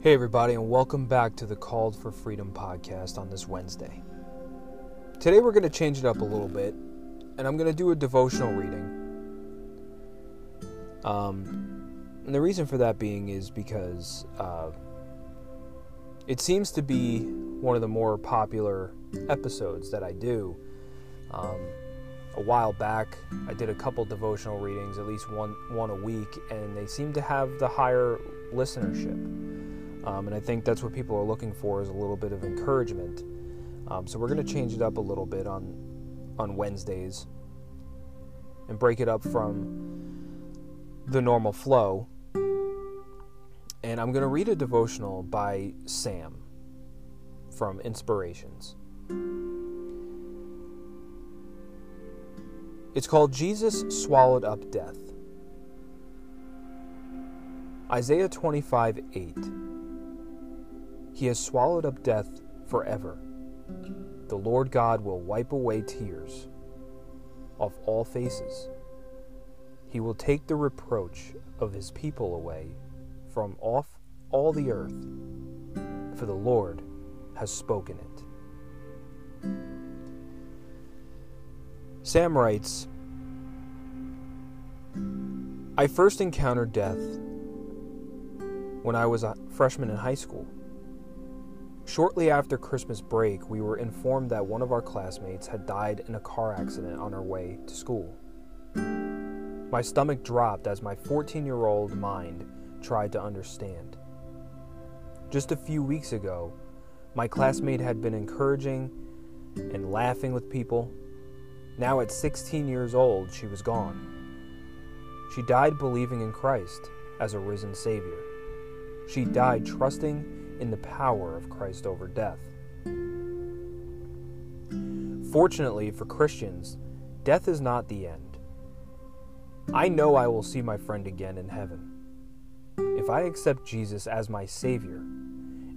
Hey, everybody, and welcome back to the Called for Freedom podcast on this Wednesday. Today, we're going to change it up a little bit, and I'm going to do a devotional reading. Um, and the reason for that being is because uh, it seems to be one of the more popular episodes that I do. Um, a while back, I did a couple devotional readings, at least one one a week, and they seem to have the higher listenership. Um, and I think that's what people are looking for is a little bit of encouragement. Um, so we're going to change it up a little bit on on Wednesdays and break it up from the normal flow. And I'm going to read a devotional by Sam from Inspirations. It's called Jesus Swallowed Up Death. Isaiah 25 8. He has swallowed up death forever. The Lord God will wipe away tears off all faces. He will take the reproach of his people away from off all the earth, for the Lord has spoken it. Sam writes I first encountered death when I was a freshman in high school. Shortly after Christmas break, we were informed that one of our classmates had died in a car accident on our way to school. My stomach dropped as my 14 year old mind tried to understand. Just a few weeks ago, my classmate had been encouraging and laughing with people. Now, at 16 years old, she was gone. She died believing in Christ as a risen Savior. She died trusting in the power of Christ over death. Fortunately for Christians, death is not the end. I know I will see my friend again in heaven. If I accept Jesus as my Savior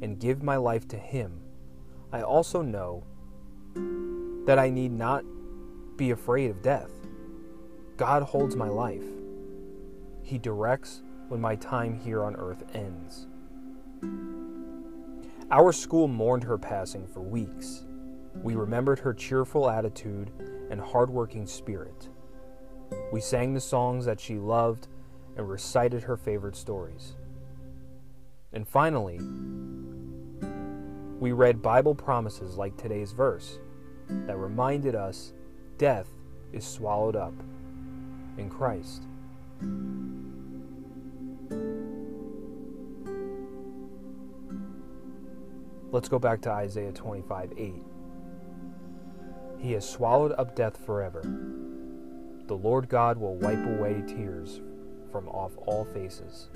and give my life to Him, I also know that I need not be afraid of death. God holds my life. He directs when my time here on earth ends. Our school mourned her passing for weeks. We remembered her cheerful attitude and hardworking spirit. We sang the songs that she loved and recited her favorite stories. And finally, we read Bible promises like today's verse that reminded us death is swallowed up in Christ. Let's go back to Isaiah 25 8. He has swallowed up death forever. The Lord God will wipe away tears from off all faces.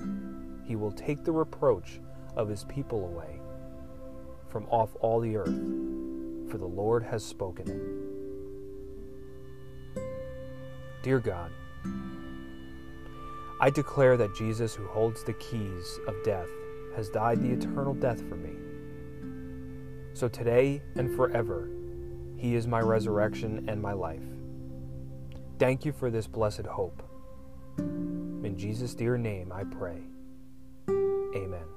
He will take the reproach of his people away from off all the earth, for the Lord has spoken it. Dear God, I declare that Jesus, who holds the keys of death, has died the eternal death for me. So today and forever, He is my resurrection and my life. Thank you for this blessed hope. In Jesus' dear name, I pray. Amen.